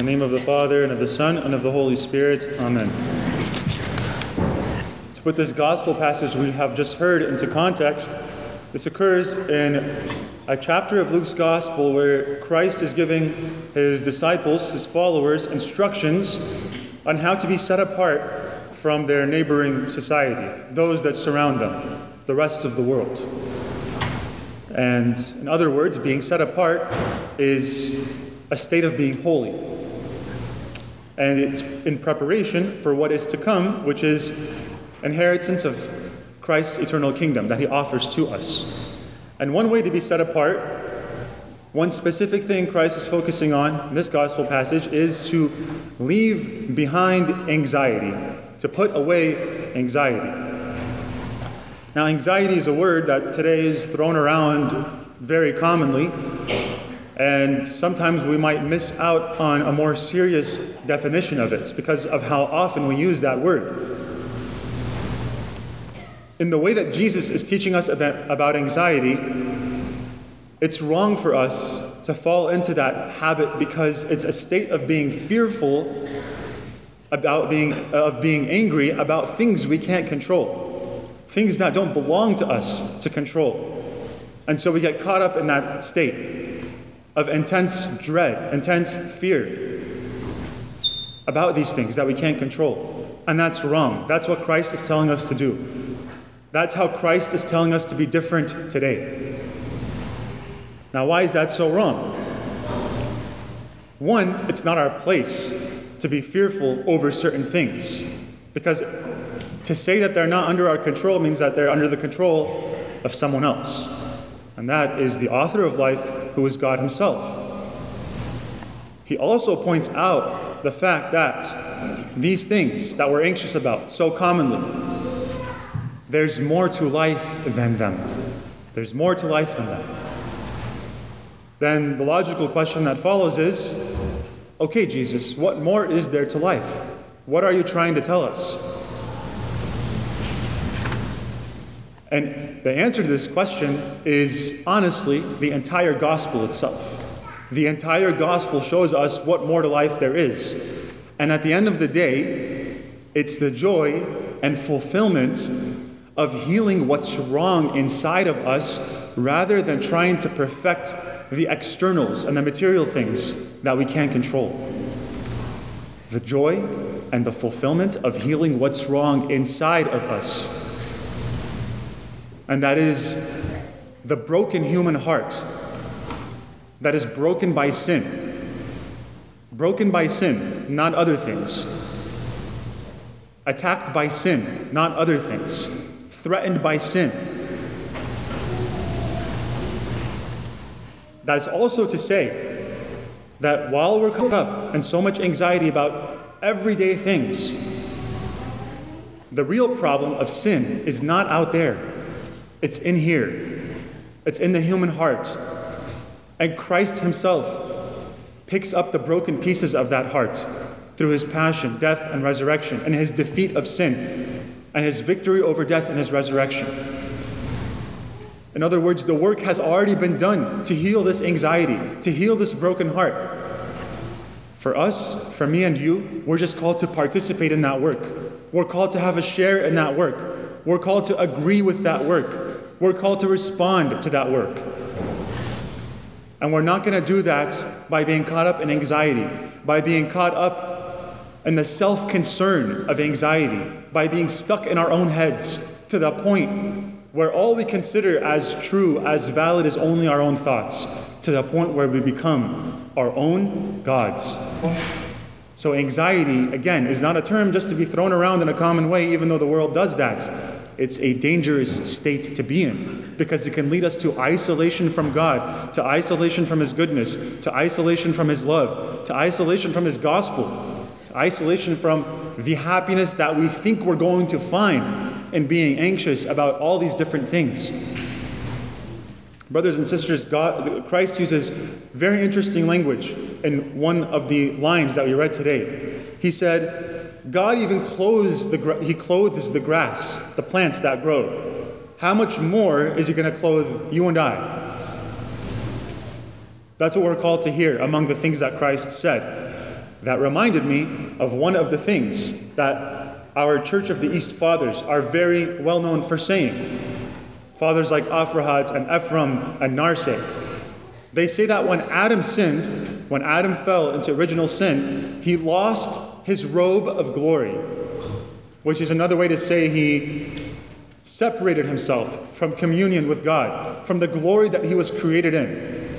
the name of the Father, and of the Son, and of the Holy Spirit. Amen. To put this gospel passage we have just heard into context, this occurs in a chapter of Luke's gospel where Christ is giving his disciples, his followers, instructions on how to be set apart from their neighboring society, those that surround them, the rest of the world. And in other words, being set apart is a state of being holy. And it's in preparation for what is to come, which is inheritance of Christ's eternal kingdom that he offers to us. And one way to be set apart, one specific thing Christ is focusing on in this gospel passage is to leave behind anxiety, to put away anxiety. Now, anxiety is a word that today is thrown around very commonly, and sometimes we might miss out on a more serious definition of it because of how often we use that word. In the way that Jesus is teaching us about, about anxiety, it's wrong for us to fall into that habit because it's a state of being fearful about being of being angry about things we can't control things that don't belong to us to control. And so we get caught up in that state of intense dread, intense fear about these things that we can't control. And that's wrong. That's what Christ is telling us to do. That's how Christ is telling us to be different today. Now, why is that so wrong? One, it's not our place to be fearful over certain things because to say that they're not under our control means that they're under the control of someone else. And that is the author of life, who is God Himself. He also points out the fact that these things that we're anxious about so commonly, there's more to life than them. There's more to life than them. Then the logical question that follows is okay, Jesus, what more is there to life? What are you trying to tell us? And the answer to this question is honestly the entire gospel itself. The entire gospel shows us what more to life there is. And at the end of the day, it's the joy and fulfillment of healing what's wrong inside of us rather than trying to perfect the externals and the material things that we can't control. The joy and the fulfillment of healing what's wrong inside of us and that is the broken human heart that is broken by sin. Broken by sin, not other things. Attacked by sin, not other things. Threatened by sin. That is also to say that while we're caught up in so much anxiety about everyday things, the real problem of sin is not out there. It's in here, it's in the human heart. And Christ Himself picks up the broken pieces of that heart through His passion, death, and resurrection, and His defeat of sin, and His victory over death and His resurrection. In other words, the work has already been done to heal this anxiety, to heal this broken heart. For us, for me and you, we're just called to participate in that work. We're called to have a share in that work. We're called to agree with that work. We're called to respond to that work. And we're not going to do that by being caught up in anxiety, by being caught up in the self concern of anxiety, by being stuck in our own heads to the point where all we consider as true, as valid, is only our own thoughts, to the point where we become our own gods. So, anxiety, again, is not a term just to be thrown around in a common way, even though the world does that it's a dangerous state to be in because it can lead us to isolation from God, to isolation from His goodness, to isolation from His love, to isolation from His gospel, to isolation from the happiness that we think we're going to find in being anxious about all these different things. Brothers and sisters, God, Christ uses very interesting language in one of the lines that we read today. He said, God even clothes the, he clothes the grass, the plants that grow. How much more is he going to clothe you and I? That's what we're called to hear among the things that Christ said. that reminded me of one of the things that our Church of the East Fathers are very well known for saying. Fathers like Aphrahat and Ephraim and Narseh. They say that when Adam sinned, when Adam fell into original sin, he lost his robe of glory, which is another way to say he separated himself from communion with God, from the glory that he was created in.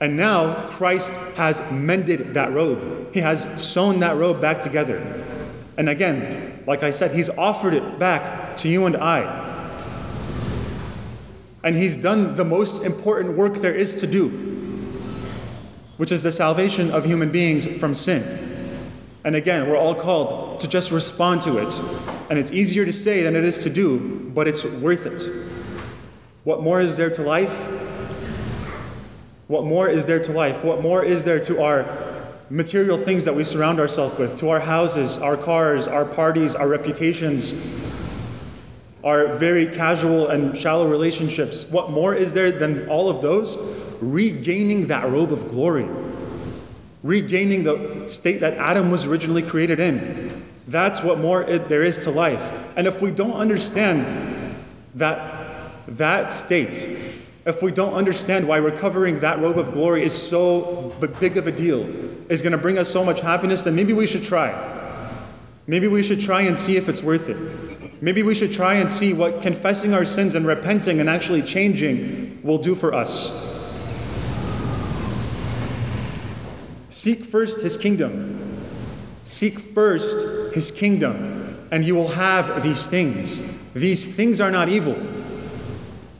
And now Christ has mended that robe. He has sewn that robe back together. And again, like I said, He's offered it back to you and I. And He's done the most important work there is to do, which is the salvation of human beings from sin. And again, we're all called to just respond to it. And it's easier to say than it is to do, but it's worth it. What more is there to life? What more is there to life? What more is there to our material things that we surround ourselves with, to our houses, our cars, our parties, our reputations, our very casual and shallow relationships? What more is there than all of those? Regaining that robe of glory, regaining the state that Adam was originally created in. That's what more it, there is to life. And if we don't understand that that state, if we don't understand why recovering that robe of glory is so big of a deal, is going to bring us so much happiness, then maybe we should try. Maybe we should try and see if it's worth it. Maybe we should try and see what confessing our sins and repenting and actually changing will do for us. Seek first his kingdom. Seek first his kingdom, and you will have these things. These things are not evil.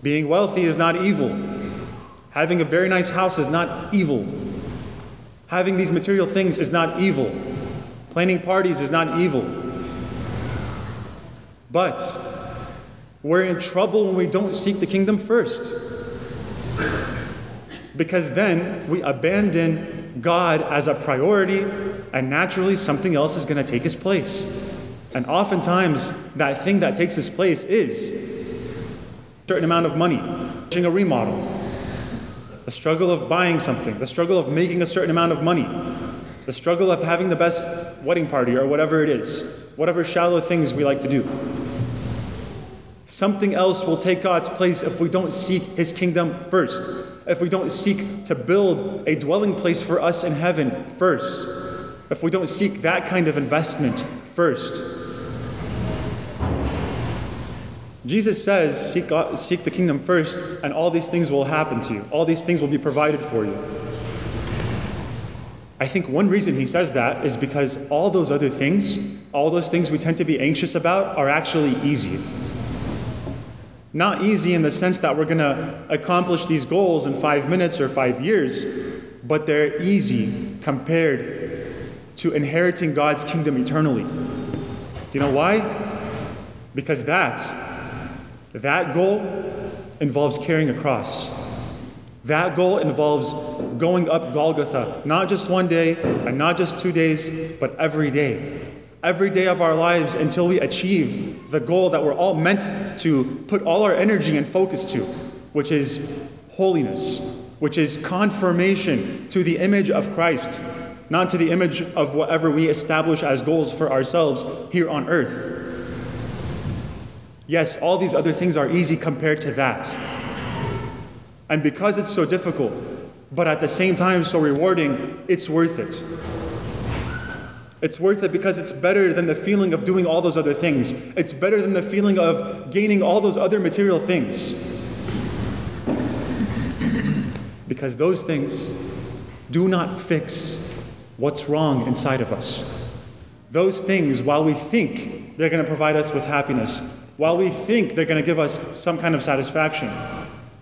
Being wealthy is not evil. Having a very nice house is not evil. Having these material things is not evil. Planning parties is not evil. But we're in trouble when we don't seek the kingdom first. Because then we abandon God as a priority, and naturally something else is going to take his place. And oftentimes, that thing that takes his place is a certain amount of money, doing a remodel, the struggle of buying something, the struggle of making a certain amount of money, the struggle of having the best wedding party or whatever it is, whatever shallow things we like to do. Something else will take God's place if we don't seek His kingdom first, if we don't seek to build a dwelling place for us in heaven first, if we don't seek that kind of investment first. Jesus says, seek, God, seek the kingdom first, and all these things will happen to you. All these things will be provided for you. I think one reason he says that is because all those other things, all those things we tend to be anxious about, are actually easy. Not easy in the sense that we're going to accomplish these goals in five minutes or five years, but they're easy compared to inheriting God's kingdom eternally. Do you know why? Because that that goal involves carrying a cross. That goal involves going up Golgotha, not just one day and not just two days, but every day. Every day of our lives until we achieve the goal that we're all meant to put all our energy and focus to, which is holiness, which is confirmation to the image of Christ, not to the image of whatever we establish as goals for ourselves here on earth. Yes, all these other things are easy compared to that. And because it's so difficult, but at the same time so rewarding, it's worth it. It's worth it because it's better than the feeling of doing all those other things. It's better than the feeling of gaining all those other material things. Because those things do not fix what's wrong inside of us. Those things, while we think they're going to provide us with happiness, while we think they're going to give us some kind of satisfaction,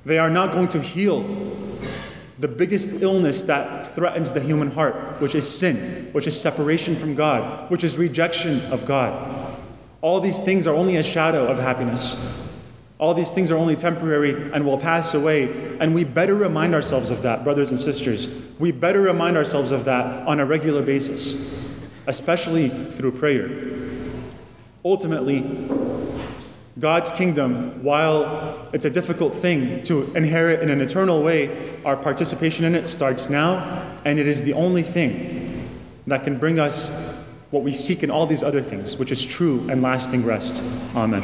they are not going to heal the biggest illness that threatens the human heart, which is sin, which is separation from God, which is rejection of God. All these things are only a shadow of happiness. All these things are only temporary and will pass away. And we better remind ourselves of that, brothers and sisters. We better remind ourselves of that on a regular basis, especially through prayer. Ultimately, God's kingdom, while it's a difficult thing to inherit in an eternal way, our participation in it starts now, and it is the only thing that can bring us what we seek in all these other things, which is true and lasting rest. Amen.